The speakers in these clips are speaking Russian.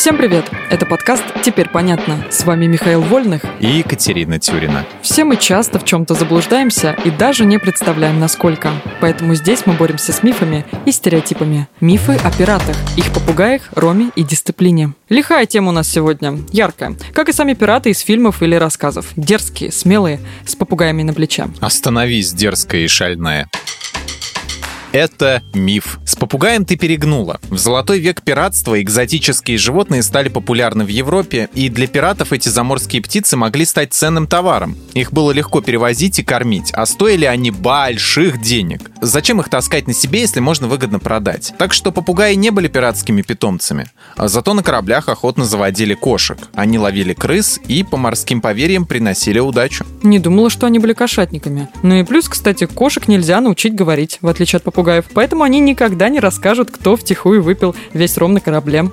Всем привет! Это подкаст «Теперь понятно». С вами Михаил Вольных и Екатерина Тюрина. Все мы часто в чем-то заблуждаемся и даже не представляем, насколько. Поэтому здесь мы боремся с мифами и стереотипами. Мифы о пиратах, их попугаях, роме и дисциплине. Лихая тема у нас сегодня, яркая. Как и сами пираты из фильмов или рассказов. Дерзкие, смелые, с попугаями на плече. Остановись, дерзкая и шальная. Это миф. С попугаем ты перегнула. В золотой век пиратства экзотические животные стали популярны в Европе, и для пиратов эти заморские птицы могли стать ценным товаром. Их было легко перевозить и кормить, а стоили они больших денег. Зачем их таскать на себе, если можно выгодно продать? Так что попугаи не были пиратскими питомцами. А зато на кораблях охотно заводили кошек. Они ловили крыс и, по морским поверьям, приносили удачу. Не думала, что они были кошатниками. Ну и плюс, кстати, кошек нельзя научить говорить, в отличие от попугаев попугаев, поэтому они никогда не расскажут, кто втихую выпил весь ром на корабле.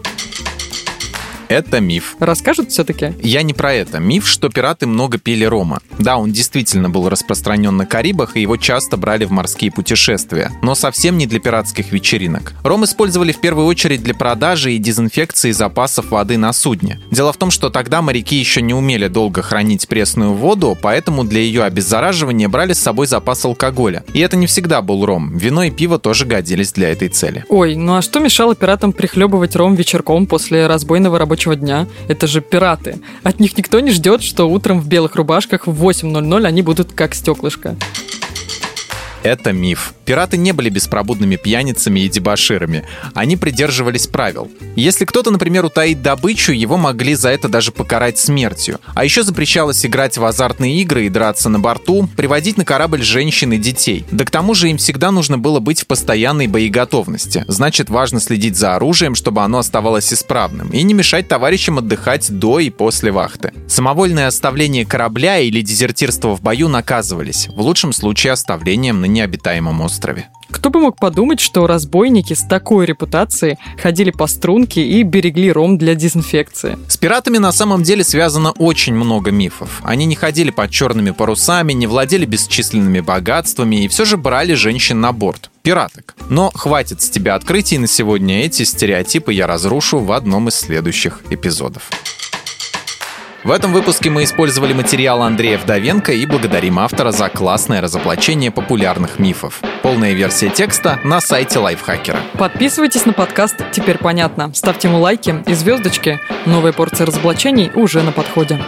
Это миф. Расскажут все-таки? Я не про это. Миф, что пираты много пили рома. Да, он действительно был распространен на Карибах, и его часто брали в морские путешествия. Но совсем не для пиратских вечеринок. Ром использовали в первую очередь для продажи и дезинфекции запасов воды на судне. Дело в том, что тогда моряки еще не умели долго хранить пресную воду, поэтому для ее обеззараживания брали с собой запас алкоголя. И это не всегда был ром. Вино и пиво тоже годились для этой цели. Ой, ну а что мешало пиратам прихлебывать ром вечерком после разбойного рабочего рабочего дня. Это же пираты. От них никто не ждет, что утром в белых рубашках в 8.00 они будут как стеклышко. Это миф. Пираты не были беспробудными пьяницами и дебоширами. Они придерживались правил. Если кто-то, например, утаит добычу, его могли за это даже покарать смертью. А еще запрещалось играть в азартные игры и драться на борту, приводить на корабль женщин и детей. Да к тому же им всегда нужно было быть в постоянной боеготовности. Значит, важно следить за оружием, чтобы оно оставалось исправным, и не мешать товарищам отдыхать до и после вахты. Самовольное оставление корабля или дезертирство в бою наказывались, в лучшем случае оставлением на необитаемом острове. Кто бы мог подумать, что разбойники с такой репутацией ходили по струнке и берегли ром для дезинфекции. С пиратами на самом деле связано очень много мифов. Они не ходили под черными парусами, не владели бесчисленными богатствами и все же брали женщин на борт пираток. Но хватит с тебя открытий на сегодня. Эти стереотипы я разрушу в одном из следующих эпизодов. В этом выпуске мы использовали материал Андрея Вдовенко и благодарим автора за классное разоблачение популярных мифов. Полная версия текста на сайте Лайфхакера. Подписывайтесь на подкаст «Теперь понятно». Ставьте ему лайки и звездочки. Новая порция разоблачений уже на подходе.